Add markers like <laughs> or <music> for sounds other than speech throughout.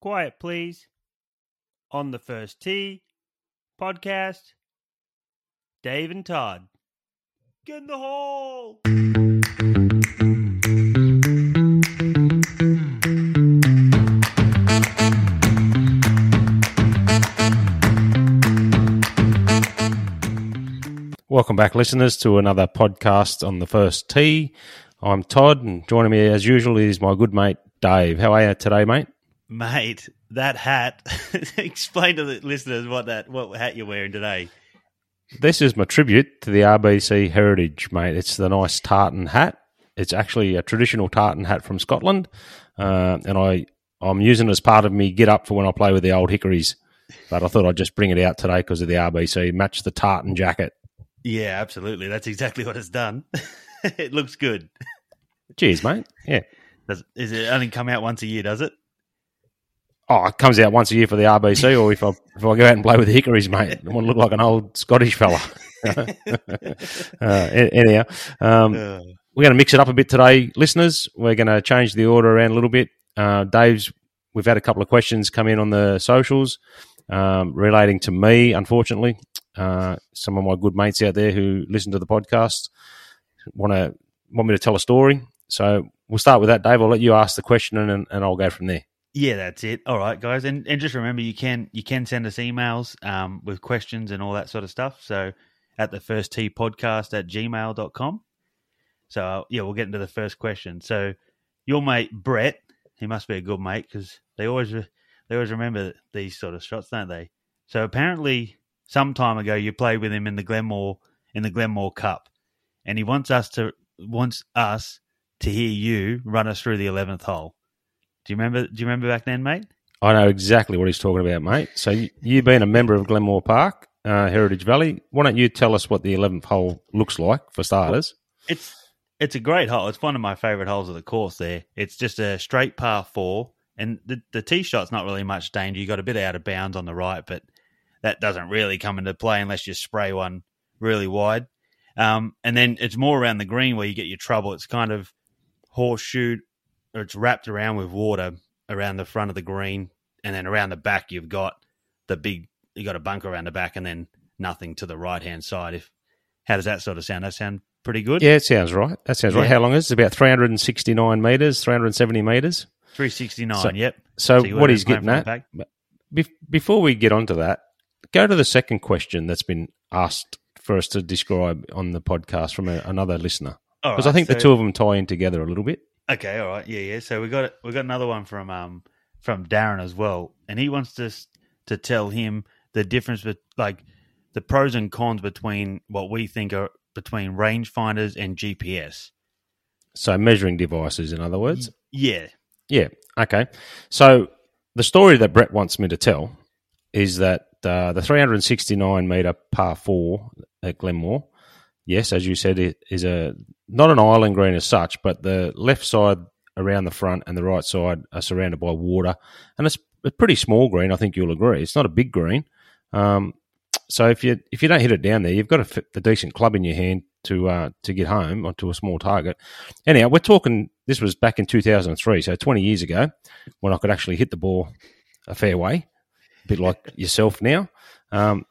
Quiet, please. On the first tee podcast, Dave and Todd. Get in the hole. Welcome back, listeners, to another podcast on the first tee. I'm Todd, and joining me as usual is my good mate Dave. How are you today, mate? Mate, that hat. <laughs> Explain to the listeners what that what hat you're wearing today. This is my tribute to the RBC heritage, mate. It's the nice tartan hat. It's actually a traditional tartan hat from Scotland, uh, and I I'm using it as part of me get up for when I play with the old hickories. But I thought I'd just bring it out today because of the RBC. Match the tartan jacket. Yeah, absolutely. That's exactly what it's done. <laughs> it looks good. Cheers, mate. Yeah. Does, is it only come out once a year? Does it? Oh, it comes out once a year for the RBC, or if I if I go out and play with the hickories, mate, I want to look like an old Scottish fella. <laughs> uh, anyhow, um, we're going to mix it up a bit today, listeners. We're going to change the order around a little bit. Uh, Dave's, we've had a couple of questions come in on the socials um, relating to me, unfortunately. Uh, some of my good mates out there who listen to the podcast want to want me to tell a story. So we'll start with that, Dave. I'll let you ask the question and, and I'll go from there. Yeah, that's it. All right, guys, and and just remember, you can you can send us emails um, with questions and all that sort of stuff. So at the first T podcast at gmail.com. So yeah, we'll get into the first question. So your mate Brett, he must be a good mate because they always they always remember these sort of shots, don't they? So apparently, some time ago, you played with him in the Glenmore in the Glenmore Cup, and he wants us to wants us to hear you run us through the eleventh hole. Do you remember? Do you remember back then, mate? I know exactly what he's talking about, mate. So you, you being a member of Glenmore Park, uh, Heritage Valley, why don't you tell us what the 11th hole looks like for starters? It's it's a great hole. It's one of my favourite holes of the course. There, it's just a straight par four, and the the tee shot's not really much danger. You got a bit out of bounds on the right, but that doesn't really come into play unless you spray one really wide. Um, and then it's more around the green where you get your trouble. It's kind of horseshoe, or it's wrapped around with water around the front of the green, and then around the back you've got the big. You got a bunker around the back, and then nothing to the right hand side. If how does that sort of sound? That sound pretty good. Yeah, it sounds right. That sounds right. How long is it? About 369 metres, 370 metres. Three sixty nine. So- yep. So, you what he's getting at, bef- before we get onto that, go to the second question that's been asked for us to describe on the podcast from a, another listener. Because right, I think the two of them tie in together a little bit. Okay, all right, yeah, yeah. So we got we got another one from um from Darren as well, and he wants us to tell him the difference, with like the pros and cons between what we think are between rangefinders and GPS. So, measuring devices, in other words. Yeah, Yeah. Okay. So the story that Brett wants me to tell is that uh, the 369 meter par four at Glenmore, yes, as you said, it is a not an island green as such, but the left side around the front and the right side are surrounded by water, and it's a pretty small green. I think you'll agree. It's not a big green. Um, so if you if you don't hit it down there, you've got a, a decent club in your hand to uh, to get home onto a small target. Anyhow, we're talking. This was back in 2003, so 20 years ago, when I could actually hit the ball a fair way, a bit like yourself now. Um,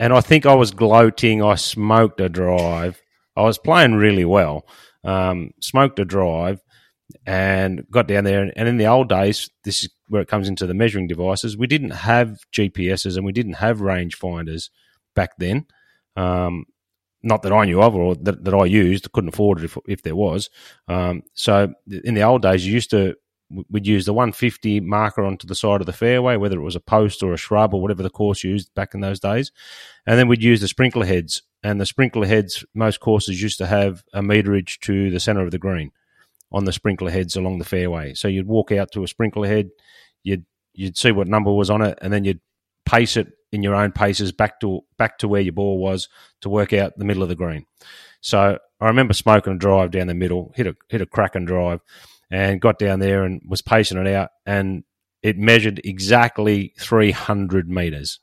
and I think I was gloating. I smoked a drive. I was playing really well. Um, smoked a drive and got down there. And, in the old days, this is where it comes into the measuring devices. We didn't have GPSs and we didn't have rangefinders back then. Um, not that I knew of or that, that I used, couldn't afford it if, if there was. Um, so in the old days, you used to, we'd use the 150 marker onto the side of the fairway, whether it was a post or a shrub or whatever the course used back in those days. And then we'd use the sprinkler heads. And the sprinkler heads, most courses used to have a meterage to the center of the green on the sprinkler heads along the fairway. So you'd walk out to a sprinkler head, you'd you'd see what number was on it, and then you'd pace it in your own paces back to back to where your ball was to work out the middle of the green. So I remember smoking a drive down the middle, hit a hit a cracking drive, and got down there and was pacing it out, and it measured exactly 300 meters.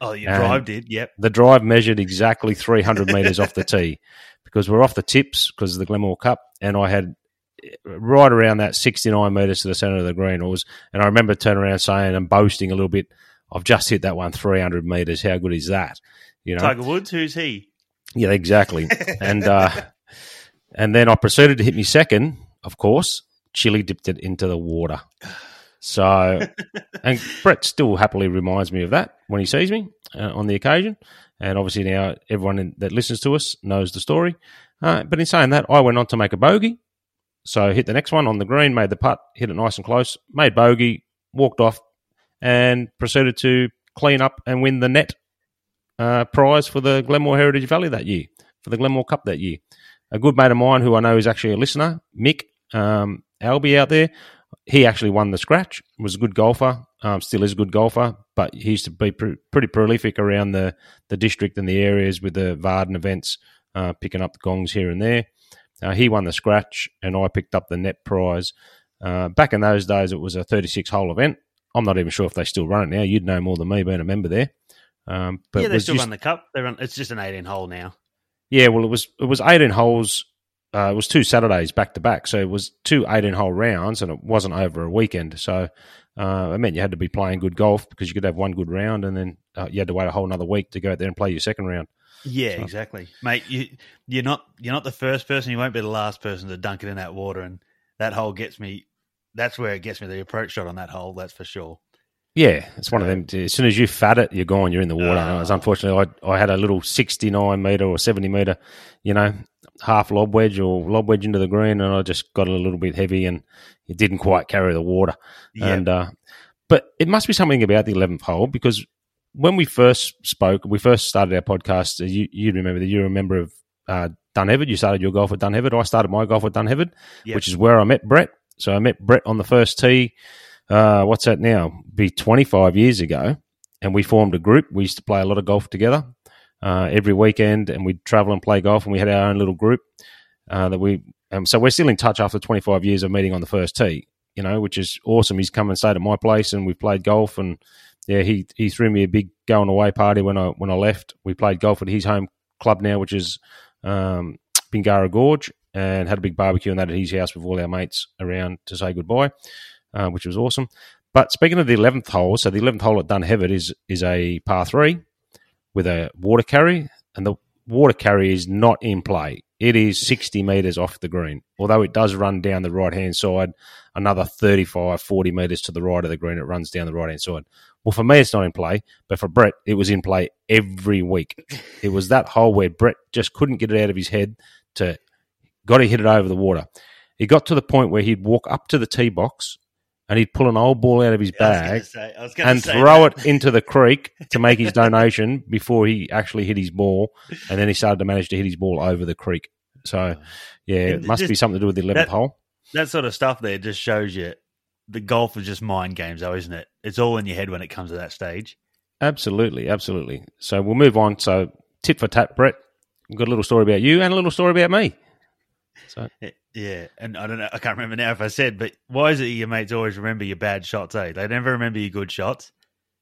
Oh, your And- drive did. Yep. The drive measured exactly 300 meters off the tee <laughs> because we're off the tips because of the Glenmore Cup, and I had right around that 69 metres to the centre of the green. It was, and I remember turning around saying and boasting a little bit, I've just hit that one 300 metres. How good is that? You know, Tiger Woods, who's he? Yeah, exactly. <laughs> and uh, and then I proceeded to hit me second, of course. Chili dipped it into the water. <sighs> So, and Brett still happily reminds me of that when he sees me uh, on the occasion. And obviously now everyone in, that listens to us knows the story. Uh, but in saying that, I went on to make a bogey. So hit the next one on the green, made the putt, hit it nice and close, made bogey, walked off, and proceeded to clean up and win the net uh, prize for the Glenmore Heritage Valley that year, for the Glenmore Cup that year. A good mate of mine who I know is actually a listener, Mick um, Albie out there, he actually won the scratch, was a good golfer, um, still is a good golfer, but he used to be pr- pretty prolific around the, the district and the areas with the Varden events, uh, picking up the gongs here and there. Uh, he won the scratch, and I picked up the net prize. Uh, back in those days, it was a 36 hole event. I'm not even sure if they still run it now. You'd know more than me being a member there. Um, but yeah, they still just, run the cup. They run. It's just an 18 hole now. Yeah, well, it was it was 18 holes. Uh, it was two Saturdays back to back, so it was two 18 hole rounds, and it wasn't over a weekend. So uh, it meant you had to be playing good golf because you could have one good round, and then uh, you had to wait a whole another week to go out there and play your second round. Yeah, so. exactly, mate. You you're not you're not the first person. You won't be the last person to dunk it in that water, and that hole gets me. That's where it gets me. The approach shot on that hole, that's for sure. Yeah, it's one of them. As soon as you fat it, you're gone. You're in the water. Uh, unfortunately, I I had a little 69 meter or 70 meter, you know, half lob wedge or lob wedge into the green, and I just got a little bit heavy, and it didn't quite carry the water. Yeah. And uh, but it must be something about the 11th hole because when we first spoke, we first started our podcast. You you remember that you're a member of uh, Dunheved. You started your golf at Dunheved. I started my golf at Dunheved, yep. which is where I met Brett. So I met Brett on the first tee uh, what's that now? Be 25 years ago. And we formed a group. We used to play a lot of golf together uh, every weekend, and we'd travel and play golf. And we had our own little group uh, that we. Um, so we're still in touch after 25 years of meeting on the first tee. You know, which is awesome. He's come and stayed at my place, and we've played golf. And yeah, he he threw me a big going away party when I when I left. We played golf at his home club now, which is um, Bingara Gorge, and had a big barbecue and that at his house with all our mates around to say goodbye uh, which was awesome. But speaking of the eleventh hole, so the eleventh hole at Dunheved is is a par three with a water carry, and the water carry is not in play. It is 60 metres off the green, although it does run down the right hand side another 35, 40 metres to the right of the green. It runs down the right hand side. Well, for me, it's not in play, but for Brett, it was in play every week. It was that hole where Brett just couldn't get it out of his head to got to hit it over the water. He got to the point where he'd walk up to the tee box and he'd pull an old ball out of his bag say, and throw that. it into the creek to make his donation <laughs> before he actually hit his ball. And then he started to manage to hit his ball over the creek. So, uh, yeah, it must just, be something to do with the 11th that, hole. That sort of stuff there just shows you the golf is just mind games, though, isn't it? It's all in your head when it comes to that stage. Absolutely, absolutely. So we'll move on. So, tit for tat, Brett. We've got a little story about you and a little story about me. So yeah, and I don't know, I can't remember now if I said, but why is it your mates always remember your bad shots? Eh, they never remember your good shots.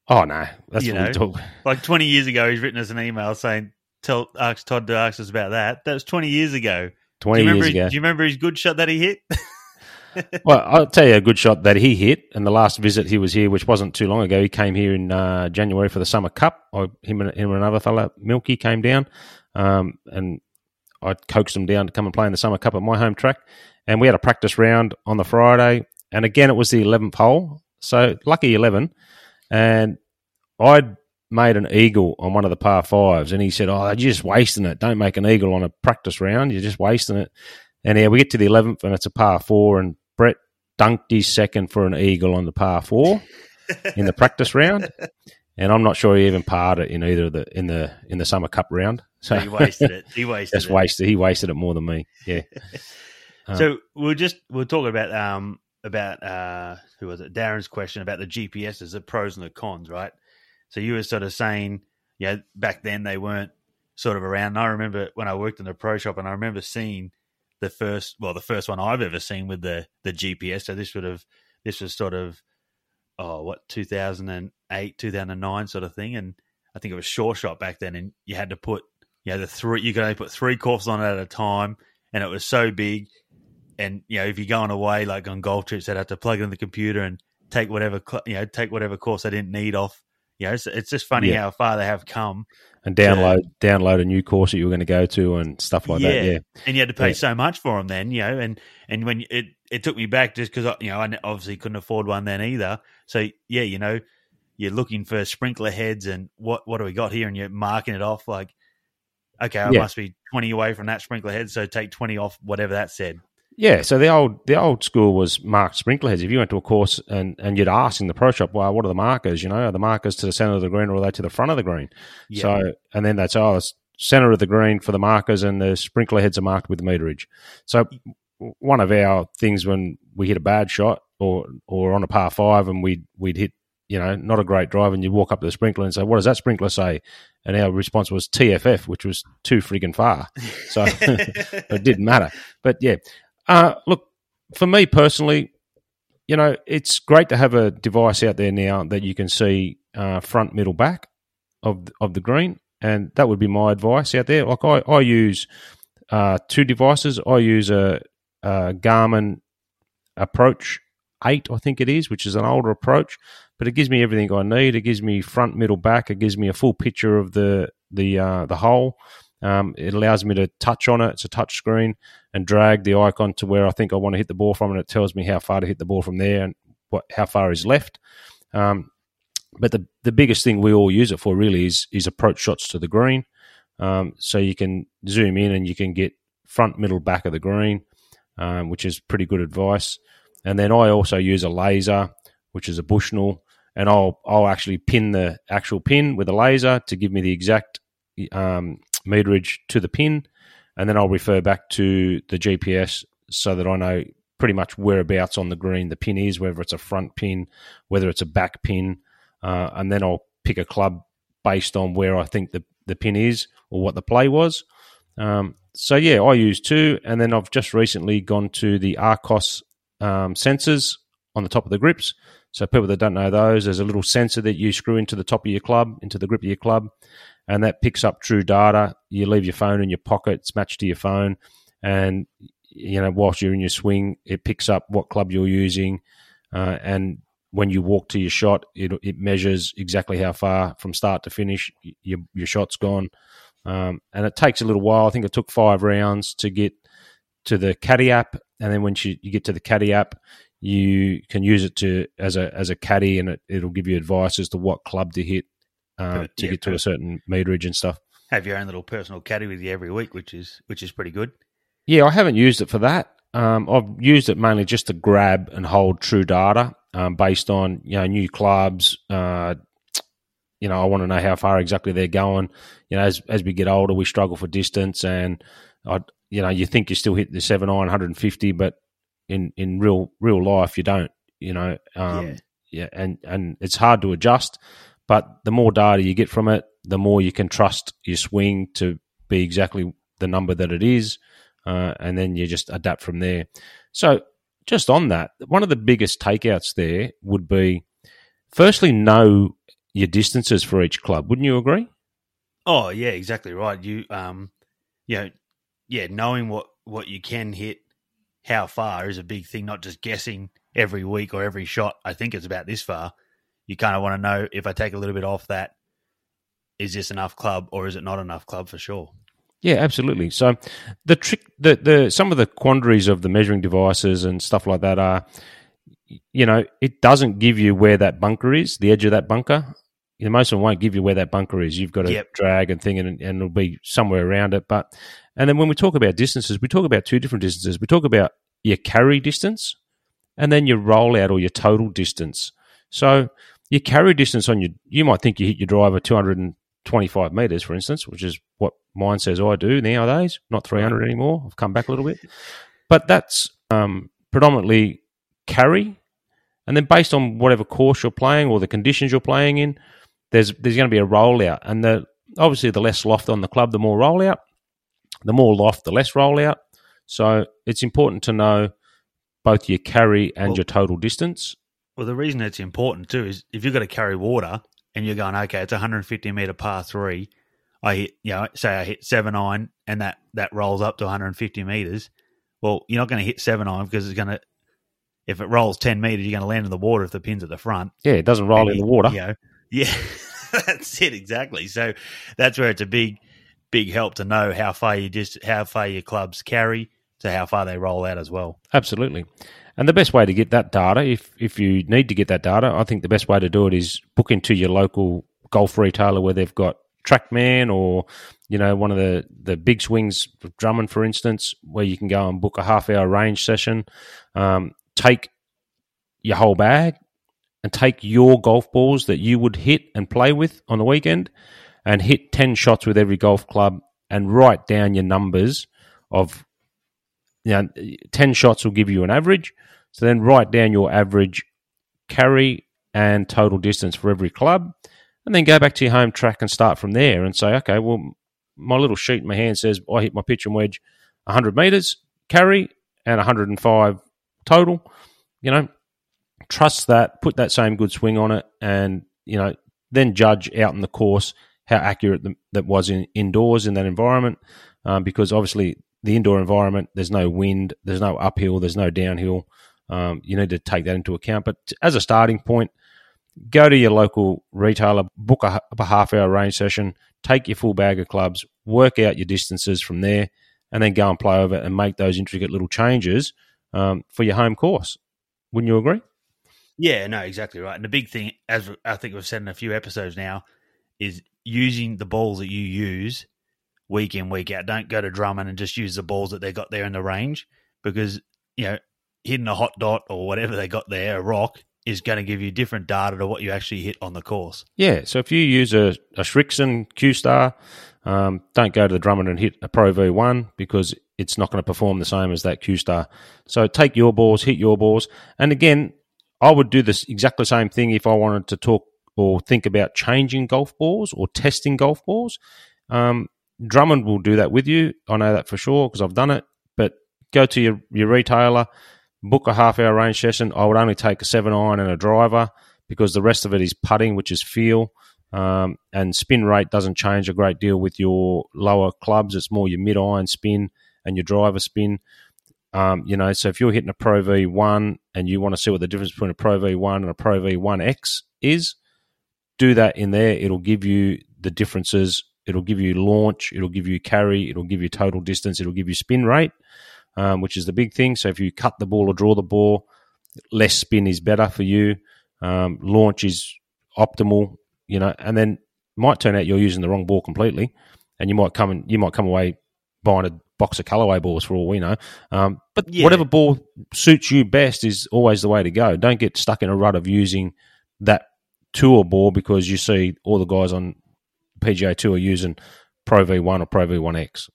Oh no, that's you what know, we talk. <laughs> Like twenty years ago, he's written us an email saying, "Tell ask Todd to ask us about that." That was twenty years ago. Twenty years ago. Do you remember his good shot that he hit? <laughs> well, I'll tell you a good shot that he hit. And the last visit he was here, which wasn't too long ago, he came here in uh, January for the Summer Cup. I, him, and, him and another fella, Milky, came down, um, and I coaxed him down to come and play in the Summer Cup at my home track. And we had a practice round on the Friday. And again, it was the 11th hole. So lucky 11. And I'd made an eagle on one of the par fives. And he said, Oh, you're just wasting it. Don't make an eagle on a practice round. You're just wasting it. And yeah, we get to the 11th and it's a par four. And Brett dunked his second for an eagle on the par four <laughs> in the practice round. And I'm not sure he even parred it in either of the in the in the summer cup round. So he <laughs> wasted it. He wasted just it. wasted. He wasted it more than me. Yeah. Um, <laughs> so we'll just we'll talk about um about uh who was it Darren's question about the GPSs, the pros and the cons, right? So you were sort of saying, yeah, back then they weren't sort of around. And I remember when I worked in the pro shop, and I remember seeing the first, well, the first one I've ever seen with the the GPS. So this would have this was sort of oh what 2008 2009 sort of thing and i think it was Sure Shot back then and you had to put you know the three you could only put three courses on it at a time and it was so big and you know if you're going away like on golf trips, they'd have to plug in the computer and take whatever you know take whatever course they didn't need off. You know, it's, it's just funny Yeah. how far they have come, and download download a new course that you were going to go to and stuff like that. Yeah. Yeah, and you had to pay Yeah. so much for them then. You know, and and when it it took me back just because you know I obviously couldn't afford one then either. So yeah, you know, you're looking for sprinkler heads and what what do we got here, and you're marking it off like. Okay, I Yeah. must be twenty away from that sprinkler head, so take twenty off whatever that said. yeah. So the old the old school was marked sprinkler heads. If you went to a course and, and you'd ask in the pro shop, well, what are the markers? You know, are the markers to the center of the green or are they to the front of the green? Yeah. So, and then that's oh, it's center of the green for the markers, and the sprinkler heads are marked with the meterage. So, one of our things when we hit a bad shot or or on a par five, and we'd we'd hit you know not a great drive, and you walk up to the sprinkler and say, "What does that sprinkler say?" And our response was TFF, which was too friggin' far. So <laughs> it didn't matter. But yeah, uh, look for me personally, you know, it's great to have a device out there now that you can see uh, front, middle, back of of the green, and that would be my advice out there. Like I, I use uh, two devices. I use a, a Garmin Approach Eight, I think it is, which is an older approach, but it gives me everything I need. It gives me front, middle, back. It gives me a full picture of the the uh, the hole. Um, it allows me to touch on it. It's a touch screen and drag the icon to where I think I want to hit the ball from, and it tells me how far to hit the ball from there and what how far is left. Um, but the the biggest thing we all use it for really is is approach shots to the green. Um, so you can zoom in and you can get front, middle, back of the green, um, which is pretty good advice. And then I also use a laser, which is a Bushnell, and I'll I'll actually pin the actual pin with a laser to give me the exact um, meterage to the pin, and then I'll refer back to the GPS so that I know pretty much whereabouts on the green the pin is, whether it's a front pin, whether it's a back pin, uh, and then I'll pick a club based on where I think the, the pin is or what the play was. Um, so yeah, I use two, and then I've just recently gone to the Arcos um, sensors on the top of the grips. So people that don't know those, there's a little sensor that you screw into the top of your club, into the grip of your club, and that picks up true data. You leave your phone in your pocket; it's matched to your phone, and you know whilst you're in your swing, it picks up what club you're using, uh, and when you walk to your shot, it it measures exactly how far from start to finish your your shot's gone, um, and it takes a little while. I think it took five rounds to get to the caddy app, and then once you, you get to the caddy app, you can use it to as a as a caddy, and it, it'll give you advice as to what club to hit uh, to Yeah, get to a certain meterage and stuff. Have your own little personal caddy with you every week, which is which is pretty good. Yeah, I haven't used it for that. Um, I've used it mainly just to grab and hold true data um, based on you know new clubs. Uh, you know, I want to know how far exactly they're going. You know, as as we get older, we struggle for distance, and I, you know, you think you still hit the seven iron 150, but in in real real life, you don't. You know, um, Yeah. yeah, and and it's hard to adjust. But the more data you get from it, the more you can trust your swing to be exactly the number that it is, uh, and then you just adapt from there. So, just on that, one of the biggest takeouts there would be, firstly, know your distances for each club. Wouldn't you agree? Oh yeah, exactly right. You um, you know, yeah, knowing what what you can hit, how far is a big thing. Not just guessing every week or every shot. I think it's about this far. You kind of want to know if I take a little bit off that, is this enough club or is it not enough club for sure? Yeah, absolutely. So the trick, the the some of the quandaries of the measuring devices and stuff like that are, you know, it doesn't give you where that bunker is, the edge of that bunker. You know, most of them won't give you where that bunker is. You've got to Yep. drag and thing, and, and it'll be somewhere around it. But and then when we talk about distances, we talk about two different distances. We talk about your carry distance, and then your rollout or your total distance. So your carry distance on your, you might think you hit your driver 225 meters, for instance, which is what mine says I do nowadays, not 300 anymore. I've come back a little bit. But that's um, predominantly carry. And then based on whatever course you're playing or the conditions you're playing in, there's there's going to be a rollout. And the obviously the less loft on the club, the more rollout. The more loft, the less rollout. So it's important to know both your carry and Well- your total distance. Well, the reason it's important too is if you've got to carry water and you're going, okay, it's 150 meter par three. I hit, you know, say I hit seven iron and that that rolls up to 150 meters. well, you're not going to hit seven iron because it's going to. If it rolls ten meters, you're going to land in the water if the pin's at the front. Yeah, it doesn't roll in And the water. you know, yeah, <laughs> that's it exactly. So that's where it's a big, big help to know how far you just how far your clubs carry to how far they roll out as well. Absolutely. And the best way to get that data, if if you need to get that data, I think the best way to do it is book into your local golf retailer where they've got TrackMan or you know one of the the big swings, Drummond for instance, where you can go and book a half hour range session. Um, take your whole bag and take your golf balls that you would hit and play with on the weekend, and hit ten shots with every golf club, and write down your numbers of you know, 10 shots will give you an average. So then write down your average carry and total distance for every club. And then go back to your home track and start from there and say, okay, well, my little sheet in my hand says I hit my pitch and wedge 100 meters carry and 105 total. You know, trust that, put that same good swing on it, and, you know, then judge out in the course how accurate the, that was in indoors in that environment. Um, because obviously the indoor environment, there's no wind, there's no uphill, there's no downhill. Um, you need to take that into account. But as a starting point, go to your local retailer, book a, a half hour range session, take your full bag of clubs, work out your distances from there, and then go and play over and make those intricate little changes um, for your home course. Wouldn't you agree? Yeah, no, exactly right. And the big thing, as I think we've said in a few episodes now, is using the balls that you use week in, week out. Don't go to Drummond and just use the balls that they got there in the range because, you know, hitting a hot dot or whatever they got there, a rock, is going to give you different data to what you actually hit on the course. Yeah, so if you use a, a Srixon Q Star, um, don't go to the Drummond and hit a Pro V1 because it's not going to perform the same as that Q Star. So take your balls, hit your balls. And again, I would do this exactly same thing if I wanted to talk or think about changing golf balls or testing golf balls. Um, Drummond will do that with you. I know that for sure because I've done it. But go to your, your retailer, book a half hour range session. I would only take a seven iron and a driver because the rest of it is putting, which is feel. Um, and spin rate doesn't change a great deal with your lower clubs. It's more your mid iron spin and your driver spin. Um, you know, so if you're hitting a Pro V1 and you want to see what the difference between a Pro V1 and a Pro V1X is, do that in there. It'll give you the differences. It'll give you launch. It'll give you carry. It'll give you total distance. It'll give you spin rate, um, which is the big thing. So if you cut the ball or draw the ball, less spin is better for you. Um, launch is optimal, you know, and then might turn out you're using the wrong ball completely, and you might come and you might come away buying a box of Callaway balls for all we know. Um, but Yeah. whatever ball suits you best is always the way to go. Don't get stuck in a rut of using that tour ball because you see all the guys on PGA Tour are using Pro V1 or Pro V1X.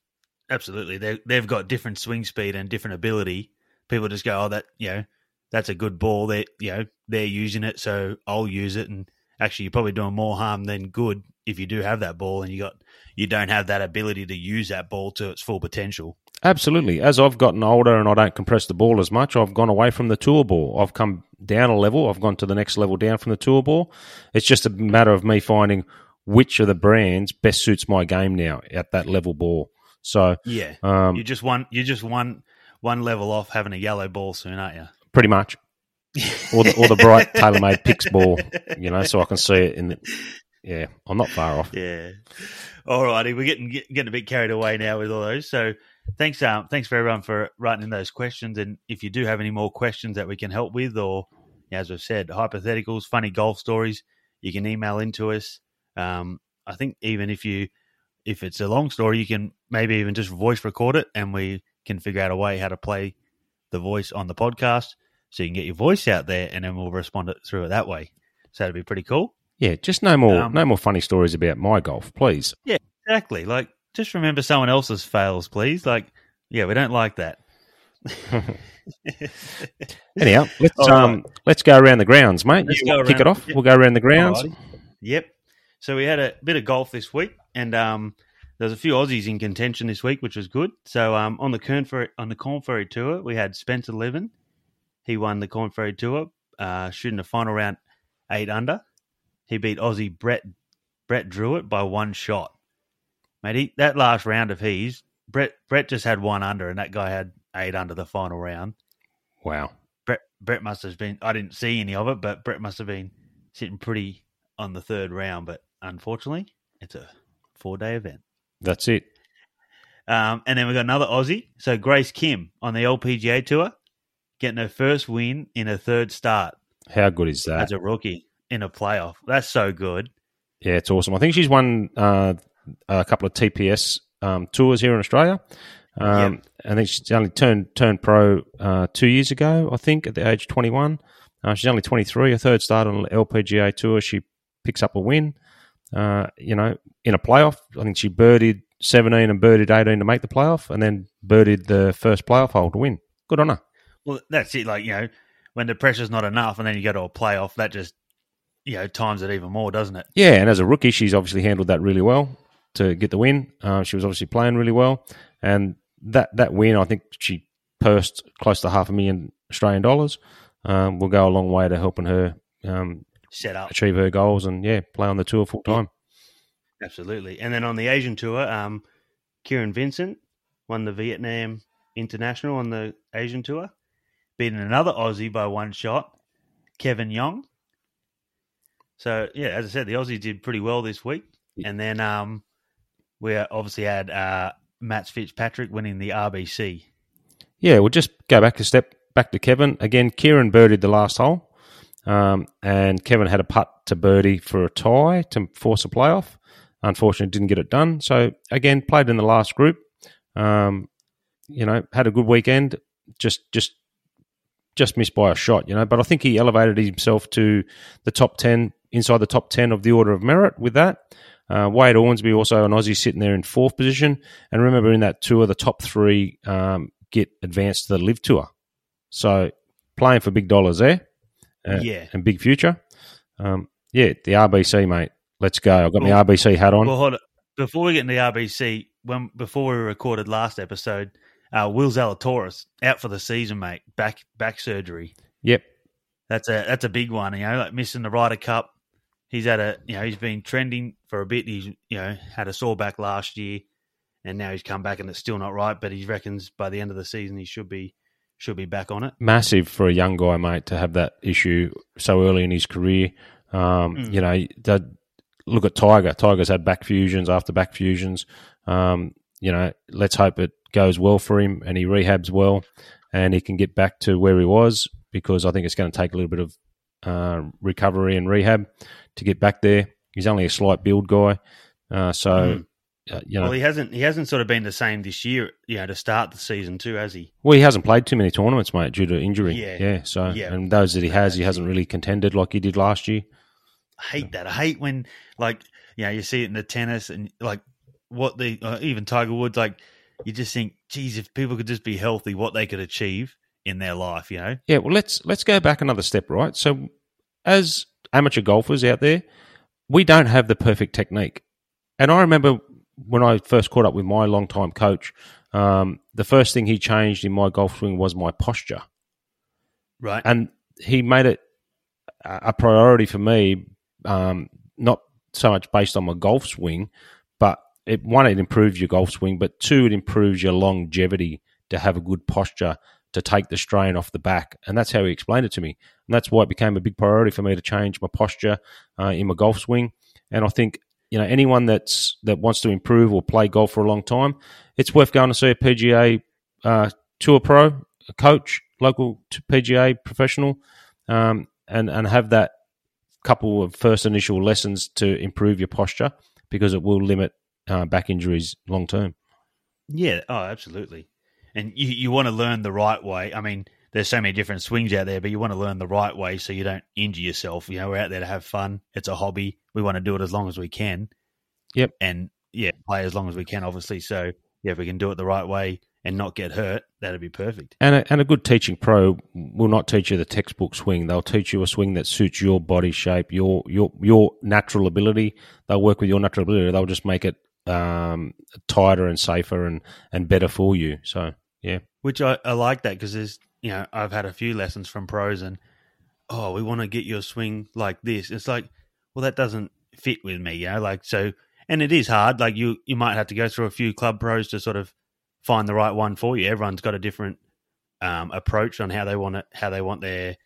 Absolutely. They they've got different swing speed and different ability. People just go, Oh, that you know, that's a good ball. They you know, they're using it, so I'll use it and actually you're probably doing more harm than good if you do have that ball and you got you don't have that ability to use that ball to its full potential. Absolutely. As I've gotten older and I don't compress the ball as much, I've gone away from the tour ball. I've come down a level. I've gone to the next level down from the tour ball. It's just a matter of me finding which of the brands best suits my game now at that level ball. So, Yeah. um, you just one you just one one level off having a yellow ball soon, aren't you? pretty much, or the, or the bright <laughs> TaylorMade Pix ball, you know, so I can see it in the. Yeah, I'm not far off. Yeah. All righty, we're getting getting a bit carried away now with all those. So thanks, um, thanks for everyone for writing in those questions. And if you do have any more questions that we can help with, or as we've said, hypotheticals, funny golf stories, you can email into us. Um, I think even if you if it's a long story, you can maybe even just voice record it, and we can figure out a way how to play the voice on the podcast, so you can get your voice out there, and then we'll respond it through it that way. So that'd be pretty cool. Yeah, just no more, Um, no more funny stories about my golf, please. Yeah, exactly. Like, just remember someone else's fails, please. Like, yeah, we don't like that. <laughs> Anyhow, let's right. um, let's go around the grounds, mate. Let's You kick it off. yep. We'll go around the grounds. Alrighty. Yep. So we had a bit of golf this week, and um, there's a few Aussies in contention this week, which was good. So um, on the Korn Ferry, on the Korn Ferry Tour, we had Spencer Levin. He won the Korn Ferry Tour, uh, shooting the final round eight under. He beat Aussie Brett Brett Drewitt by one shot. Mate, he, that last round of his, Brett Brett just had one under, and that guy had eight under the final round. Wow. Brett Brett must have been. I didn't see any of it, but Brett must have been sitting pretty on the third round. But unfortunately, it's a four day event. That's it. Um, and then we got another Aussie. So Grace Kim on the LPGA tour, getting her first win in her third start How good is that? as a rookie in a playoff. That's so good. Yeah, it's awesome. I think she's won uh, a couple of TPS um, tours here in Australia. Um, I think she's only turned turned pro uh, two years ago. I think at the age of twenty one. Uh, she's only twenty three. Her third start on the LPGA tour. She picks up a win. Uh, you know, in a playoff. I think she birdied seventeen and birdied eighteen to make the playoff, and then birdied the first playoff hole to win. Good on her. Well, that's it. Like you know, when the pressure's not enough, and then you go to a playoff, that just you know times it even more, doesn't it? Yeah, and as a rookie, she's obviously handled that really well to get the win. Uh, she was obviously playing really well, and that that win, I think she pursed close to half a million Australian dollars. Um, will go a long way to helping her um, Set up achieve her goals and yeah, play on the tour full time. absolutely. And then on the Asian tour, um, Kieran Vincent won the Vietnam International on the Asian tour, beating another Aussie by one shot, Kevin Yuan. So yeah, as I said, the Aussies did pretty well this week, and then um, we obviously had uh, Matt Fitzpatrick winning the RBC. Yeah, we'll just go back a step back to Kevin again. Kieran birdied the last hole, um, and Kevin had a putt to birdie for a tie to force a playoff. Unfortunately, didn't get it done. So again, played in the last group. Um, you know, had a good weekend. Just just just missed by a shot. You know, but I think he elevated himself to the top ten inside the top ten of the order of merit with that. Uh, Wade Ormsby, also an Aussie, sitting there in fourth position. And remember, in that tour, the top three um, get advanced to the LIV Tour. So playing for big dollars there, uh, Yeah. and big future. Um, yeah, the RBC, mate. Let's go. I've got Well- my RBC hat on. Well, hold on. Before we get into the RBC, when before we recorded last episode, uh, Will Zalatoris out for the season, mate. Back back surgery. yep. That's a that's a big one. You know, like missing the Ryder Cup. He's had a you know he's been trending for a bit. He's you know had a sore back last year, and now he's come back and it's still not right. But he reckons by the end of the season he should be should be back on it. massive for a young guy, mate, to have that issue so early in his career. Um, Mm. You know, look at Tiger. Tiger's had back fusions after back fusions. Um, you know, let's hope it goes well for him and he rehabs well and he can get back to where he was because I think it's going to take a little bit of uh, recovery and rehab to get back there. He's only a slight build guy, uh, so Mm. you know. Well, he hasn't he hasn't sort of been the same this year. You know, to start the season too, has he? Well, he hasn't played too many tournaments, mate, due to injury. Yeah. yeah. So, Yeah. and those that he has, he hasn't really contended like he did last year. I hate that. I hate when like you know you see it in the tennis and like what the uh, even Tiger Woods like you just think, geez, if people could just be healthy, what they could achieve in their life, you know? Yeah. Well, let's let's go back another step, right? So, as amateur golfers out there, we don't have the perfect technique. And I remember when I first caught up with my longtime coach, um, the first thing he changed in my golf swing was my posture. Right. and he made it a priority for me, um, not so much based on my golf swing, but it, one, it improves your golf swing, but two, it improves your longevity to have a good posture to take the strain off the back, and that's how he explained it to me, and that's why it became a big priority for me to change my posture uh, in my golf swing, and I think. You know, anyone that's that wants to improve or play golf for a long time, it's worth going to see a PGA uh, tour pro, a coach, local PGA professional, um, and and have that couple of first initial lessons to improve your posture because it will limit uh, back injuries long term. Yeah. Oh, absolutely. And you you want to learn the right way. I mean, there's so many different swings out there, but you want to learn the right way so you don't injure yourself. You know, we're out there to have fun. It's a hobby. We want to do it as long as we can. Yep. And yeah, play as long as we can, obviously. So yeah, if we can do it the right way and not get hurt, that'd be perfect. And a, and a good teaching pro will not teach you the textbook swing. They'll teach you a swing that suits your body shape, your your your natural ability. They'll work with your natural ability. They'll just make it um, tighter and safer and, and better for you. So yeah, Which I, I like that because there's, you know, I've had a few lessons from pros and, oh, we want to get your swing like this. It's like, well, that doesn't fit with me, you know, like, so, and it is hard. Like, you, you might have to go through a few club pros to sort of find the right one for you. Everyone's got a different um, approach on how they want it, how they want their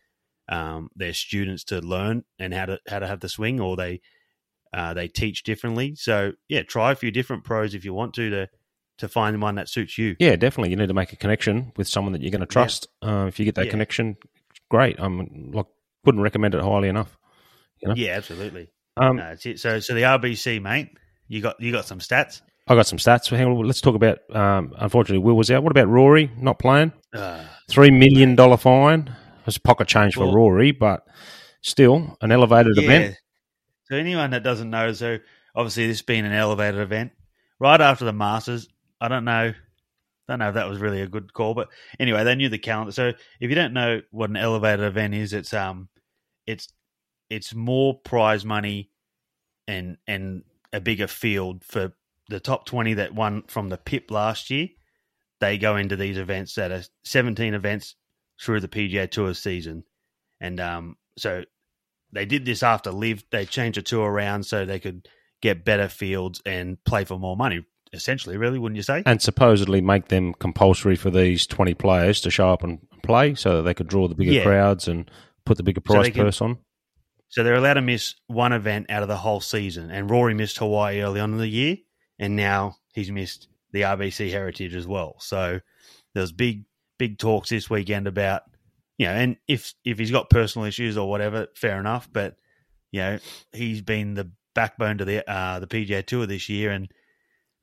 um, their students to learn and how to how to have the swing, or they uh, they teach differently. So yeah, try a few different pros if you want to to to find one that suits you. Yeah, definitely. You need to make a connection with someone that you're going to trust. Uh, if you get that Yeah. connection, great. I'm like couldn't recommend it highly enough. You know? Yeah, absolutely. Um, No, that's it. So so the RBC mate, you got you got some stats. I got some stats. Hang on, let's talk about. Um, unfortunately, Will was out. What about Rory not playing? Uh, Three million dollar fine. It was pocket change for Well- Rory, but still an elevated event. So anyone that doesn't know, so obviously this being an elevated event, right after the Masters, I don't know, don't know if that was really a good call, but anyway, they knew the calendar. So if you don't know what an elevated event is, it's um, it's it's more prize money and and a bigger field for the top twenty that won from the PIP last year. They go into these events that are seventeen events through the PGA Tour season, and um, so they did this after LIV. They changed the tour around so they could get better fields and play for more money. Essentially, really, wouldn't you say? and supposedly make them compulsory for these 20 players to show up and play so that they could draw the bigger Yeah. crowds and put the bigger So price can- purse on. So they're allowed to miss one event out of the whole season. And Rory missed Hawaii early on in the year, and now he's missed the RBC Heritage as well. So there's big, big talks this weekend about, you know, and if if he's got personal issues or whatever, fair enough. But you know, he's been the backbone to the uh, the PGA Tour this year, and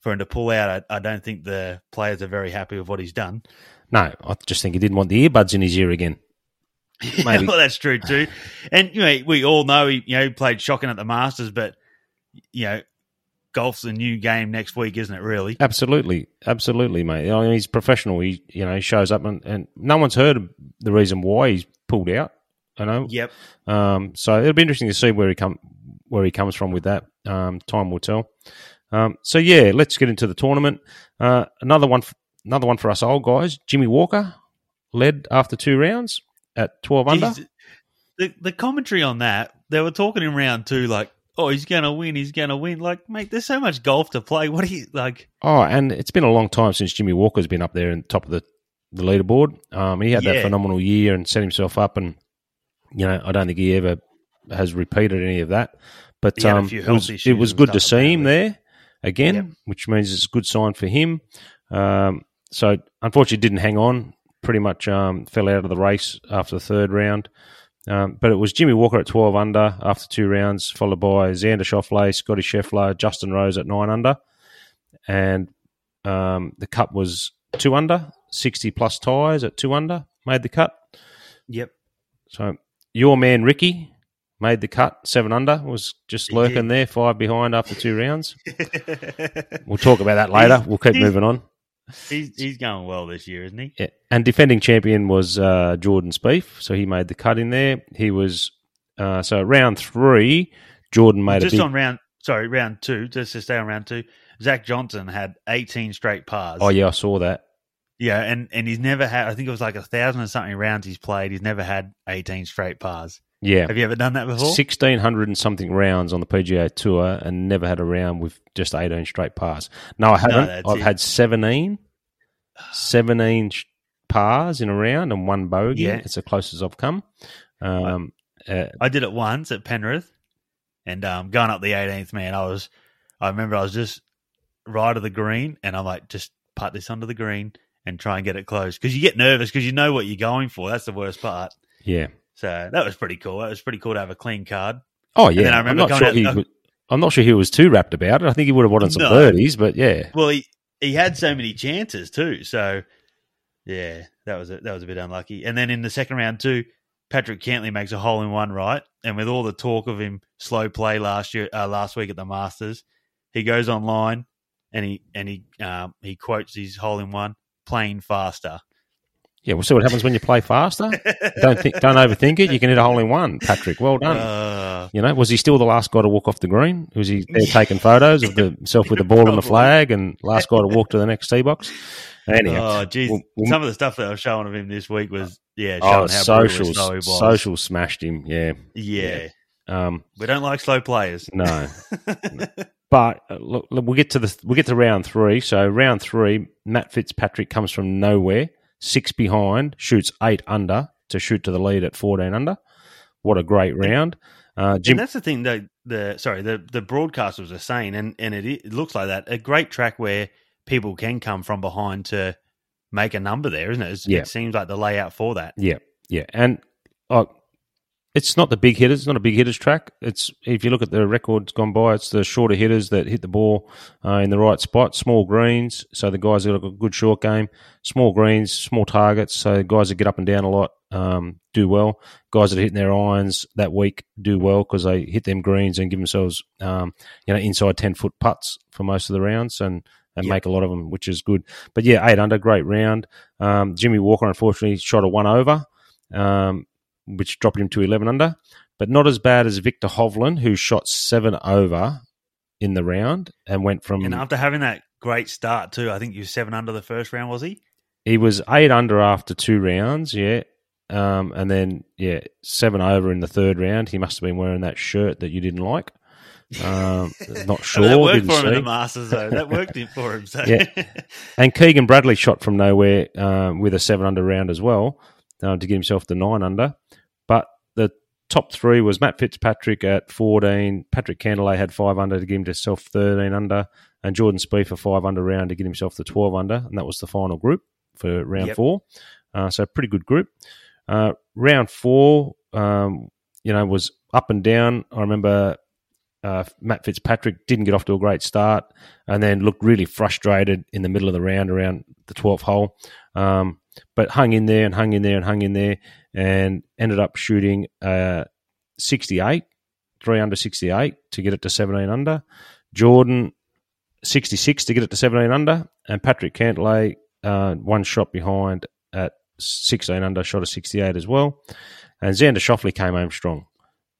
for him to pull out, I, I don't think the players are very happy with what he's done. No, I just think he didn't want the earbuds in his ear again. <laughs> Maybe. well, that's true too. And you know, we all know he you know played shocking at the Masters, but you know, golf's a new game next week, isn't it? Really? Absolutely, absolutely, mate. I mean, he's professional. He, you know, he shows up, and, and no one's heard the reason why he's pulled out. I know. Yep. Um, so it'll be interesting to see where he come where he comes from with that. Um, time will tell. Um, so yeah, let's get into the tournament. Uh, another one, f- another one for us old guys. Jimmy Walker led after two rounds at twelve under. Jeez, the the commentary on that, they were talking in round two, like, oh, he's gonna win, he's gonna win. Like, mate, there's so much golf to play. <laughs> What do you like? Oh, and it's been a long time since Jimmy Walker's been up there in the top of the, the leaderboard. Um, he had that phenomenal year and set himself up, and you know, I don't think he ever has repeated any of that. But He had a um, it was, it was good to see him there again, Yep. which means it's a good sign for him. Um, so unfortunately, didn't hang on. Pretty much um, fell out of the race after the third round. Um, but it was Jimmy Walker at 12 under after two rounds, followed by Xander Schauffele, Scotty Scheffler, Justin Rose at 9 under. And um, the cut was 2 under, 60 plus ties at 2 under, made the cut. Yep. So your man Ricky made the cut, 7 under, was just lurking there, 5 behind after two rounds. <laughs> We'll talk about that later. He's- We'll keep moving on. he's he's going well this year, isn't he? Yeah. And defending champion was uh, Jordan Spieth, so he made the cut in there. He was uh, so round three. Jordan made Just a big. on round, sorry, round two. Just to stay on round two, Zach Johnson had 18 straight pars. oh yeah, I saw that. Yeah, and and he's never had. I think it was like a thousand and something rounds he's played. He's never had eighteen straight pars. Yeah, Have you ever done that before? sixteen hundred and something rounds on the PGA Tour, and never had a round with just eighteen straight pars. No, I haven't. that's I've it. had 17, 17 pars in a round and one bogey. Yeah. It's the closest I've come. Um, uh, I did it once at Penrith, and um, going up the 18th man, I was. I remember I was just right of the green, and I'm like, just putt this onto the green and try and get it close because you get nervous because you know what you're going for. That's the worst part. yeah. So that was pretty cool. That was pretty cool to have a clean card. Oh yeah. I I'm not going sure he. uh, was- I'm not sure he was too wrapped about it. I think he would have wanted some No. birdies, but yeah. Well, he he had so many chances too. So yeah, that was a, that was a bit unlucky. And then in the second round too, Patrick Cantlay makes a hole in one right, and with all the talk of him slow play last year, uh, last week at the Masters, he goes online and he and he um, he quotes his hole in one playing faster. Yeah, we'll see what happens when you play faster. <laughs> don't think, don't overthink it. You can hit a hole in one, Patrick. Well done. Uh, you know, was he still the last guy to walk off the green? Was he there <laughs> taking photos of the, himself with the ball and the flag, and last guy to walk to the next tee box? Anyhow, oh, geez. we'll- we'll- Some of the stuff that I was showing of him this week was yeah, oh, how social, slow he was. social smashed him. Yeah, yeah. Um, we don't like slow players. no, <laughs> But uh, look, look, we'll get to the we'll get to round three. So round three, Matt Fitzpatrick comes from nowhere, six behind, shoots eight under to shoot to the lead at fourteen under. What a great round! Uh, Jim, and that's the thing that the sorry the the broadcasters are saying, and and it, it looks like that a great track where people can come from behind to make a number there, isn't it? Yeah. It seems like the layout for that. Yeah, yeah, and uh, it's not the big hitters. It's not a big hitters track. It's if you look at the records gone by, it's the shorter hitters that hit the ball uh, in the right spot. Small greens, so the guys that got a good short game. Small greens, small targets, so guys that get up and down a lot um, do well. Guys that are hitting their irons that week do well because they hit them greens and give themselves um, you know inside ten foot putts for most of the rounds and. And Yeah. make a lot of them, which is good. But yeah, eight under, great round. Um, Jimmy Walker, unfortunately, shot a one over um, which dropped him to 11 under, but not as bad as Viktor Hovland, who shot seven over in the round and went from. And after having that great start too, I think you seven under the first round, was he? he was eight under after two rounds, yeah. Um, and then, yeah, seven over in the third round. He must have been wearing that shirt that you didn't like. Um, <laughs> not sure. That worked for him in the Masters, though. That worked in for him. So <laughs> Yeah. And Keegan Bradley shot from nowhere um, with a seven under round as well uh, to get himself the nine under. Top three was Matt Fitzpatrick at 14. Patrick Cantlay had five under to give himself 13 under. And Jordan Spieth for five under round to get himself the 12 under. And that was the final group for round Yep. four. Uh, so pretty good group. Uh, round four, um, you know, was up and down. I remember uh, Matt Fitzpatrick didn't get off to a great start and then looked really frustrated in the middle of the round around the 12th hole. Um, but hung in there and hung in there and hung in there and ended up shooting uh, 68, three under 68 to get it to 17 under. Jordan, 66 to get it to 17 under. And Patrick Cantlay, uh, one shot behind at 16 under, shot a 68 as well. And Xander Schauffele came home strong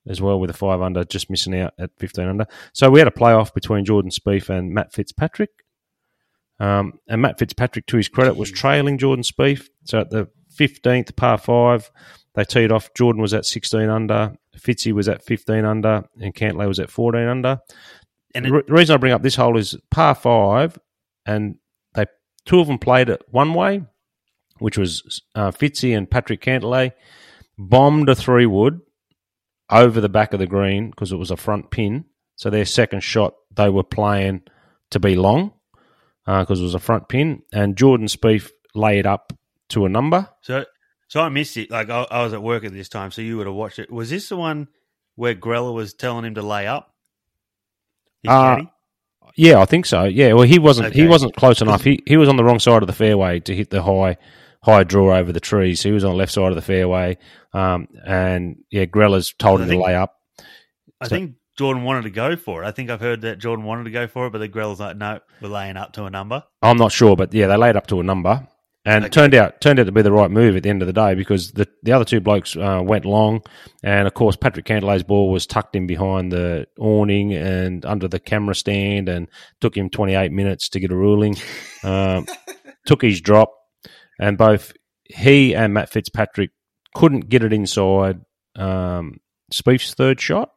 as well with a five under, just missing out at 15 under. So we had a playoff between Jordan Spieth and Matt Fitzpatrick. Um, and Matt Fitzpatrick, to his credit, was trailing Jordan Spieth. So at the 15th par five, they teed off. Jordan was at 16 under, Fitzy was at 15 under, and Cantlay was at 14 under. And the it- the reason I bring up this hole is par five, and they two of them played it one way, which was uh, Fitzy and Patrick Cantlay, bombed a three wood over the back of the green because it was a front pin. So their second shot they were playing to be long because it was a front pin, and Jordan Spieth laid up to a number. So, so I missed it. Like I, I was at work at this time, so you would have watched it. Was this the one where Greller was telling him to lay up? Uh. Yeah, I think so. Yeah, well, he wasn't. He wasn't close enough. He he was on the wrong side of the fairway to hit the high high draw over the trees. He was on the left side of the fairway, um, and yeah, Greller's told him to lay up. I so- think Jordan wanted to go for it. I think I've heard that Jordan wanted to go for it, but the Grell's like, no, we're laying up to a number. I'm not sure, but yeah, they laid up to a number, and it turned out turned out to be the right move at the end of the day because the the other two blokes uh, went long, and of course Patrick Cantlay's ball was tucked in behind the awning and under the camera stand, and took him 28 minutes to get a ruling. <laughs> um, took his drop, and both he and Matt Fitzpatrick couldn't get it inside um, Spieth's third shot.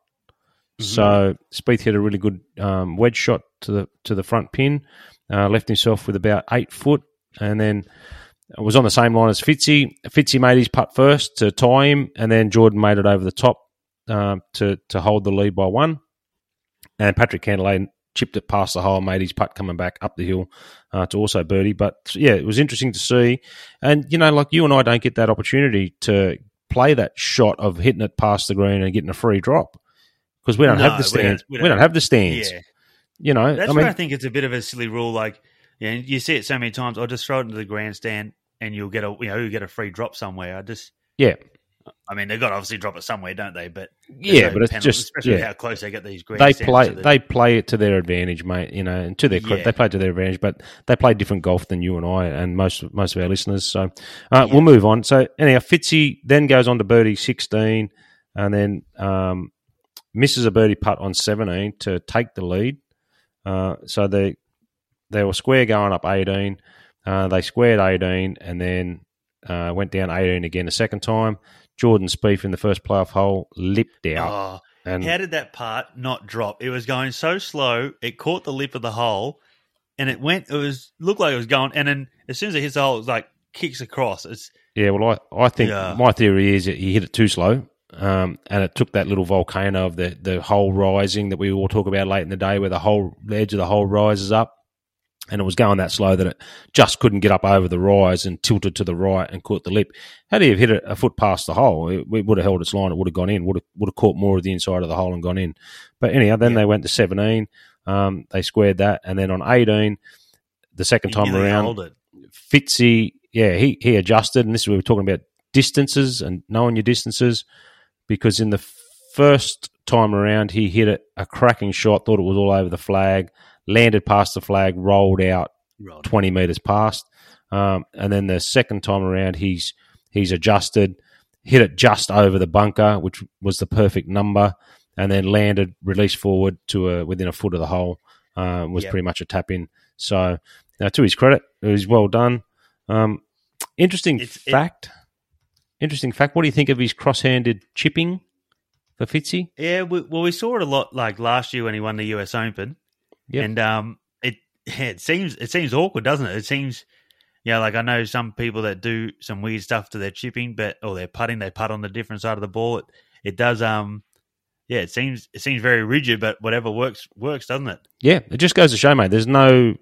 So Spieth hit a really good um, wedge shot to the to the front pin, uh, left himself with about eight foot, and then was on the same line as Fitzy. Fitzy made his putt first to tie him, and then Jordan made it over the top um, to to hold the lead by one. And Patrick Cantlay chipped it past the hole, made his putt coming back up the hill uh, to also birdie. But yeah, it was interesting to see. And you know, like you and I don't get that opportunity to play that shot of hitting it past the green and getting a free drop because we don't No, have the we don't- stands. we don't have the stands. Yeah, You know, that's I why mean, I think it's a bit of a silly rule. Like, yeah, you see it so many times. I'll just throw it into the grandstand, and you'll get a you know you get a free drop somewhere. I just yeah, I mean, they've got to obviously drop it somewhere, don't they? But yeah, no but it's penalty, just especially yeah. how close they get these they play the- they play it to their advantage, mate. You know, and to their Yeah. they play to their advantage. But they play different golf than you and I and most most of our listeners. So uh, Yeah. we'll move on. So anyhow, Fitzy then goes on to birdie sixteen, and then um, misses a birdie putt on seventeen to take the lead. Uh, so they they were square going up eighteen. Uh, they squared eighteen, and then uh, went down eighteen again a second time. Jordan Spieth in the first playoff hole lipped out. Oh, And How did that part not drop? It was going so slow. It caught the lip of the hole, and it went. It was looked like it was going, and then as soon as it hits the hole, it was like kicks across. It's yeah, well, I, I think Yeah. my theory is that he hit it too slow. Um, and it took that little volcano of the, the hole rising that we all talk about late in the day, where the whole the edge of the hole rises up, and it was going that slow that it just couldn't get up over the rise and tilted to the right and caught the lip. Had he have hit it a foot past the hole, it, it would have held its line. It would have gone in. Would have would have caught more of the inside of the hole and gone in. But anyhow, then Yeah. they went to seventeen. Um, they squared that, and then on eighteen, the second he time around. Fitzy, yeah, he, he adjusted, and this is where we're talking about distances and knowing your distances, because in the first time around, he hit it a cracking shot, thought it was all over the flag, landed past the flag, rolled out Right. 20 metres past. Um, and then the second time around, he's he's adjusted, hit it just over the bunker, which was the perfect number, and then landed, released forward to a, within a foot of the hole. Um, was Yep. pretty much a tap in. So, now to his credit, it was well done. Um, interesting It's- it- fact. Interesting fact. What do you think of his cross-handed chipping for Fitzy? Yeah, we, well, we saw it a lot like last year when he won the US Open, Yep. and um, it <laughs> it seems it seems awkward, doesn't it? It seems, yeah, like I know some people that do some weird stuff to their chipping, but or their putting, they putt on the different side of the ball. It it does um, yeah, it seems it seems very rigid, but whatever works works, doesn't it? Yeah, it just goes to show, mate. There's no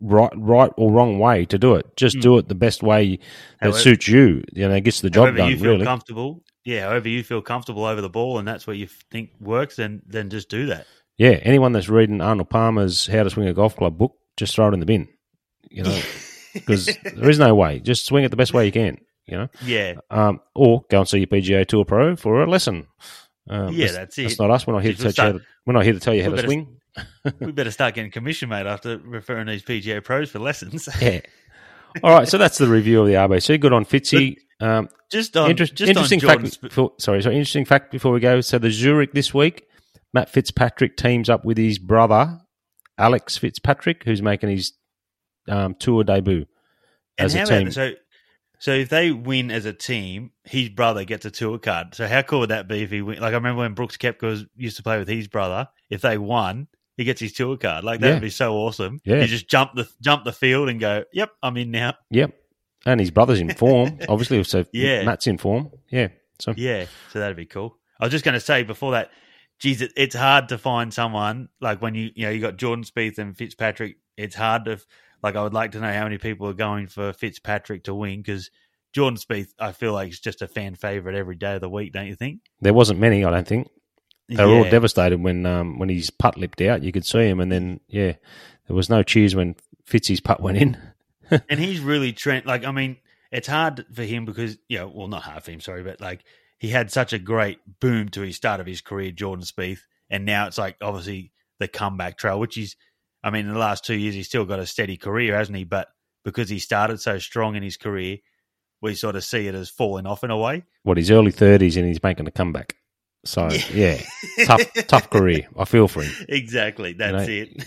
right, right or wrong way to do it. Just Mm. do it the best way that However- suits you. You know, gets the job done. you feel Really, comfortable, yeah, however you feel comfortable over the ball, and that's what you think works, then then just do that. yeah. Anyone that's reading Arnold Palmer's "How to Swing a Golf Club" book, just throw it in the bin. You know, <laughs> because there is no way. Just swing it the best way you can. You know, yeah, um, or go and see your PGA Tour pro for a lesson. Um, Yeah, that's That's it. That's not us. We're not here Just to teach you. How start- to, we're not here to tell you how to swing. We better start getting commission, mate, after referring these PGA pros for lessons. <laughs> Yeah. All right, so that's the review of the RBC. Good on Fitzy. Um, just on Inter- just interesting on fact. Jordan's, Before, sorry, so interesting fact before we go. So the Zurich this week, Matt Fitzpatrick teams up with his brother Alex Fitzpatrick, who's making his um, tour debut and as a team. about so so if they win as a team, his brother gets a tour card. So how cool would that be if he win? Like I remember when Brooks Koepka used to play with his brother. If they won, he gets his tour card. Like that Yeah. would be so awesome. Yeah. you just jump the jump the field and go, "Yep, I'm in now." Yep, and his brother's in form, <laughs> obviously. So Yeah. Matt's in form. Yeah. So Yeah, so that'd be cool. I was just going to say before that, geez, it, it's hard to find someone like when you you know you got Jordan Spieth and Fitzpatrick. It's hard to like. I would like to know how many people are going for Fitzpatrick to win because Jordan Spieth, I feel like is just a fan favorite every day of the week. Don't you think? there wasn't many, I don't think. They were all devastated when um, when his putt lipped out. You could see him, and then yeah, there was no cheers when Fitzy's putt went in. <laughs> and he's really trend like I mean, it's hard for him because you know, well, not hard for him, sorry, but like he had such a great boom to his start of his career, Jordan Spieth, and now it's like obviously the comeback trail, which is, I mean, in the last two years he's still got a steady career, hasn't he? But because he started so strong in his career, we sort of see it as falling off in a way. What his early thirties, and he's making a comeback. So yeah, tough <laughs> tough career. I feel for him. exactly, that's know, it.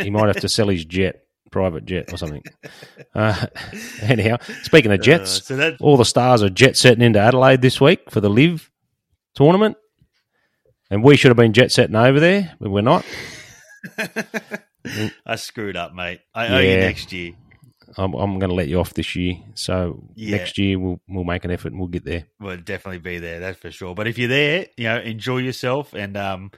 He might have to sell his jet, private jet or something. <laughs> Uh, anyhow, speaking of Uh, jets, so that all the stars are jet setting into Adelaide this week for the LIV tournament, and we should have been jet setting over there, but we're not. <laughs> I screwed up, mate. I owe you next year. I'm, I'm going to let you off this year. So Yeah. next year we'll we'll make an effort and we'll get there. We'll definitely be there, that's for sure. But if you're there, you know, enjoy yourself, and um,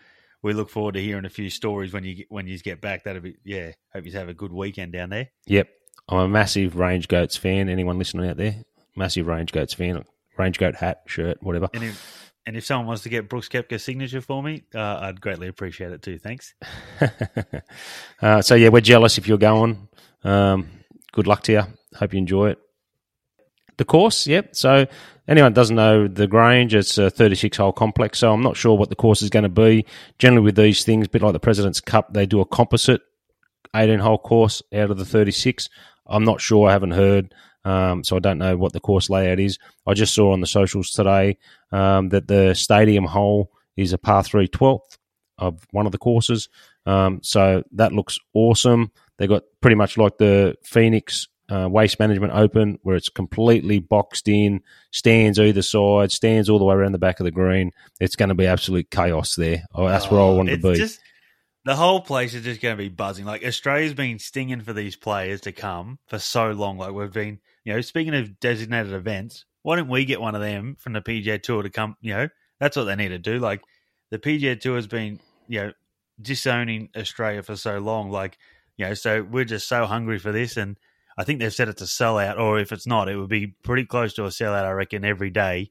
we look forward to hearing a few stories when you get, when you get back. That'll be yeah. Hope you have a good weekend down there. Yep, I'm a massive Range Goats fan. Anyone listening out there, massive Range Goats fan. Range Goat hat, shirt, whatever. And if and if someone wants to get Brooks Koepka's signature for me, uh, I'd greatly appreciate it too. Thanks. <laughs> uh, so yeah, we're jealous if you're going. Um, good luck to you. Hope you enjoy it. The course, yep. So anyone doesn't know the Grange, it's a 36 hole complex. So I'm not sure what the course is going to be. Generally, with these things, a bit like the President's Cup, they do a composite 18 hole course out of the 36. I'm not sure. I haven't heard. Um, so I don't know what the course layout is. I just saw on the socials today um, that the stadium hole is a par 3 12th of one of the courses. Um, so that looks awesome. They got pretty much like the Phoenix uh, Waste Management Open, where it's completely boxed in, stands either side, stands all the way around the back of the green. It's going to be absolute chaos there. Oh, that's where I want to be. Just, the whole place is just going to be buzzing. Like Australia's been stinging for these players to come for so long. Like we've been, you know, speaking of designated events, why don't we get one of them from the PGA Tour to come? You know, that's what they need to do. Like the PGA Tour has been, you know, disowning Australia for so long. Like, you know, so we're just so hungry for this, and I think they've said it's a sellout, or if it's not, it would be pretty close to a sellout. I reckon every day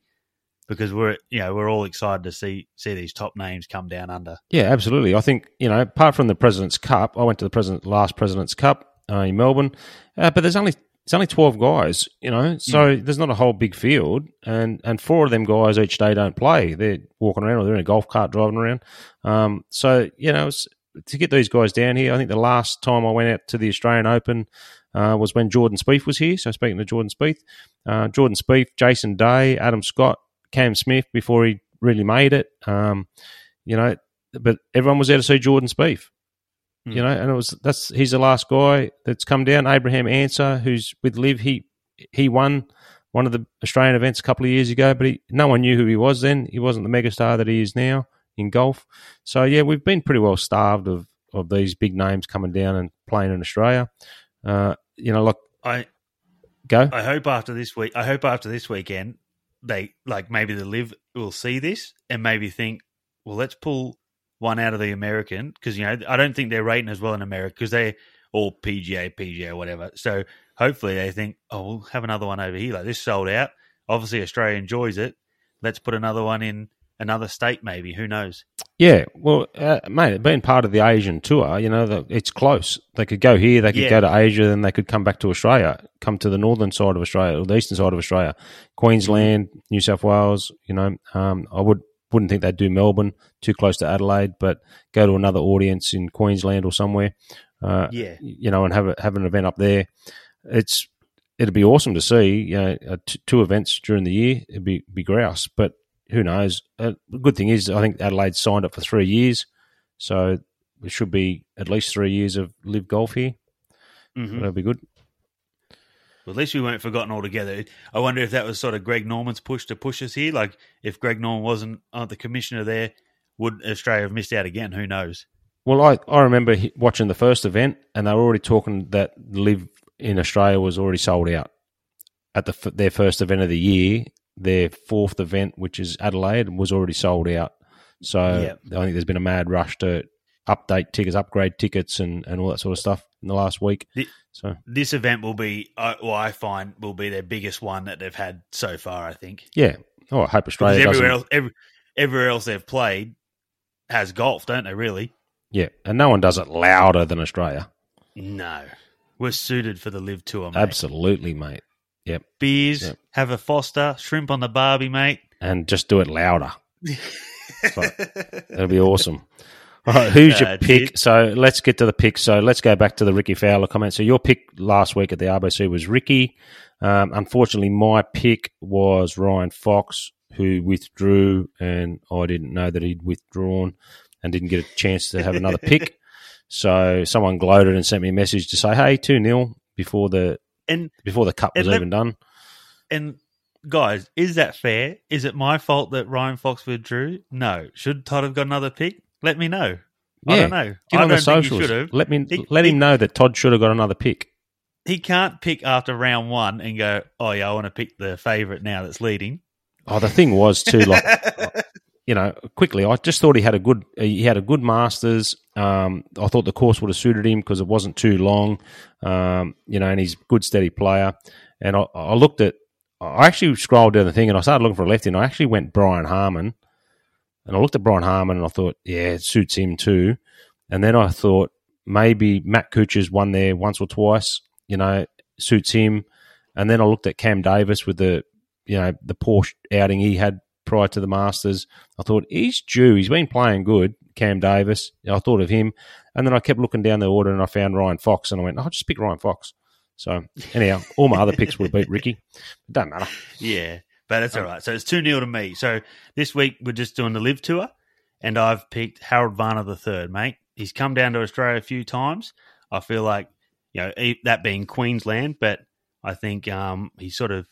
because we're you know we're all excited to see see these top names come down under. Yeah, absolutely. I think you know, apart from the President's Cup, I went to the president last President's Cup uh, in Melbourne, uh, but there's only it's only twelve guys, you know, so mm. there's not a whole big field, and and four of them guys each day don't play. They're walking around or they're in a golf cart driving around. Um, so you know, to get these guys down here, I think the last time I went out to the Australian Open. Uh, was when Jordan Spieth was here. So speaking to Jordan Spieth, uh, Jordan Spieth, Jason Day, Adam Scott, Cam Smith before he really made it. Um, you know, but everyone was there to see Jordan Spieth. Mm. You know, and it was that's he's the last guy that's come down. Abraham Ancer, who's with LIV, he he won one of the Australian events a couple of years ago, but he, no one knew who he was then. He wasn't the megastar that he is now in golf. So yeah, we've been pretty well starved of of these big names coming down and playing in Australia. Uh, you know, look, I go. I hope after this week, I hope after this weekend, they like maybe the LIV will see this and maybe think, well, let's pull one out of the American because you know I don't think they're rating as well in America because they all PGA, PGA, whatever. So hopefully they think, oh, we'll have another one over here. Like this sold out. Obviously Australia enjoys it. Let's put another one in another state, maybe. Who knows? Yeah, well, uh, mate, being part of the Asian tour, you know, the, it's close. They could go here, they could yeah. go to Asia, then they could come back to Australia, come to the northern side of Australia or the eastern side of Australia, Queensland, New South Wales. You know, um, I would wouldn't think they'd do Melbourne too close to Adelaide, but go to another audience in Queensland or somewhere. Uh, yeah, you know, and have a, have an event up there. It's it'd be awesome to see. You know, uh, t- two events during the year. It'd be be grouse, but who knows? Uh, the good thing is, I think Adelaide signed up for three years, so it should be at least three years of LIV Golf here. Mm-hmm. That'll be good. Well, at least we weren't forgotten altogether. I wonder if that was sort of Greg Norman's push to push us here. Like, if Greg Norman wasn't uh, the commissioner there, would Australia have missed out again? Who knows? Well, I, I remember watching the first event, and they were already talking that LIV in Australia was already sold out at the their first event of the year their fourth event, which is Adelaide, was already sold out. So yep. I think there's been a mad rush to update tickets, upgrade tickets, and, and all that sort of stuff in the last week. The, so this event will be, well, I find, will be their biggest one that they've had so far. I think. Yeah. Oh, I hope Australia. Because everywhere else, every, everywhere else they've played has golf, don't they? Really? Yeah, and no one does it louder than Australia. No, we're suited for the LIV tour. Mate. Absolutely, mate. Yep. Beers, Yep. have a Foster, shrimp on the barbie, mate. and just do it louder. <laughs> That'll be awesome. All right, who's your Uh, pick? So let's get to the pick. So let's go back to the Rickie Fowler comment. So your pick last week at the RBC was Rickie. Um, unfortunately, my pick was Ryan Fox, who withdrew, and I didn't know that he'd withdrawn and didn't get a chance to have another pick. <laughs> So someone gloated and sent me a message to say, "Hey, two 0 before the And before the cup was let- even done." and guys, is that fair? Is it my fault that Ryan Fox withdrew? No. Should Todd have got another pick? Let me know. I Yeah. don't know. Get I on the he socials. should have. Let me He- let he- him know that Todd should have got another pick. He can't pick after round one and go, "Oh yeah, I want to pick the favorite now that's leading." Oh, the thing was too like <laughs> you know quickly. I just thought he had a good he had a good Masters. Um, I thought the course would have suited him because it wasn't too long. Um, you know, and he's a good steady player. And I, I looked at I actually scrolled down the thing and I started looking for a lefty and I actually went Brian Harman. And I looked at Brian Harman and I thought, yeah, it suits him too. And then I thought maybe Matt Kuchar's won there once or twice, you know, suits him. And then I looked at Cam Davis with the, you know, the Porsche outing he had prior to the Masters. I thought he's due. He's been playing good, Cam Davis. I thought of him. And then I kept looking down the order and I found Ryan Fox and I went, I'll just pick Ryan Fox. So anyhow, all my other picks would have beat Rickie. It doesn't matter. Yeah, but that's all right. So it's 2 0 to me. So this week we're just doing the LIV tour, and I've picked Harold Varner the third, mate. He's come down to Australia a few times. I feel like, you know, that being Queensland, but I think um, he's sort of,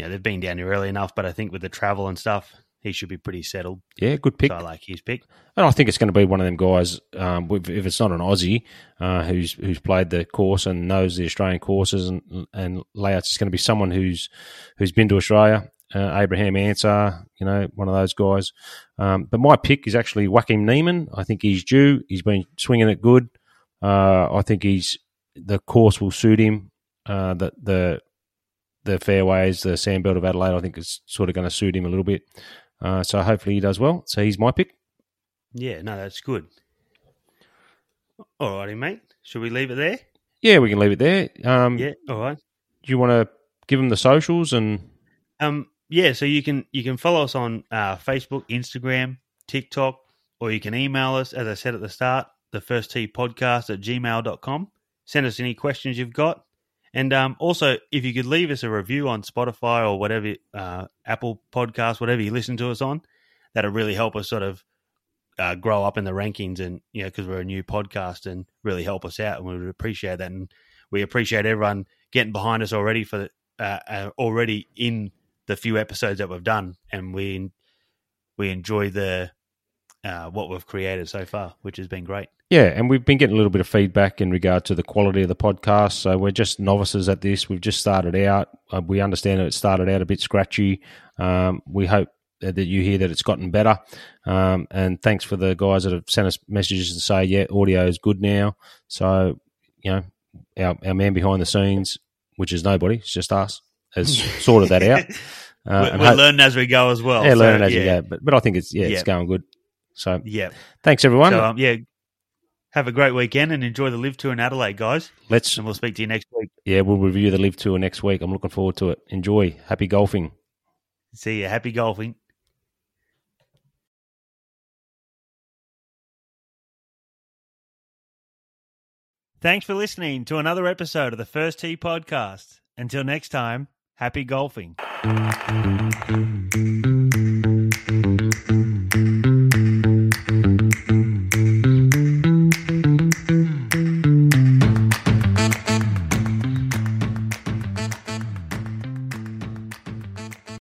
you know, they've been down here early enough, but I think with the travel and stuff, he should be pretty settled. Yeah, good pick. So I like his pick. And I think it's going to be one of them guys. Um, if if it's not an Aussie uh, who's who's played the course and knows the Australian courses and and layouts, it's going to be someone who's who's been to Australia. Uh, Abraham Ancer, you know, one of those guys. Um, but my pick is actually Joaquin Niemann. I think he's due. He's been swinging it good. Uh, I think he's the course will suit him. Uh, the the the fairways, the sandbelt of Adelaide, I think is sort of going to suit him a little bit. Uh, so hopefully he does well. So he's my pick. Yeah, no, that's good. All righty, mate. Should we leave it there? Yeah, we can leave it there. Um, Yeah. All right. Do you want to give them the socials and Um, yeah, so you can you can follow us on uh, Facebook, Instagram, TikTok, or you can email us, as I said at the start, the first Tee podcast at gmail.com. Send us any questions you've got. And um, also, if you could leave us a review on Spotify or whatever, uh, Apple Podcast, whatever you listen to us on, that'll really help us sort of uh, grow up in the rankings and, you know, because we're a new podcast and really help us out. And we would appreciate that. And we appreciate everyone getting behind us already for uh, uh, already in the few episodes that we've done. And we, we enjoy the, uh, what we've created so far, which has been great. Yeah, and we've been getting a little bit of feedback in regard to the quality of the podcast. So we're just novices at this. We've just started out. Uh, we understand that it started out a bit scratchy. Um, we hope that you hear that it's gotten better. Um, and thanks for the guys that have sent us messages to say, yeah, audio is good now. So, you know, our, our man behind the scenes, which is nobody, it's just us, has <laughs> sorted that out. Uh, we're and we're hope- learning as we go as well. yeah, So, learning as you yeah, go. But, but I think it's, yeah, Yeah. it's going good. So Yeah. thanks, everyone. So, um, yeah, have a great weekend and enjoy the LIV tour in Adelaide, guys. Let's And we'll speak to you next week. Yeah, we'll review the LIV Tour next week. I'm looking forward to it. Enjoy. Happy golfing. See you. Happy golfing. Thanks for listening to another episode of the First Tee Podcast. Until next time, happy golfing.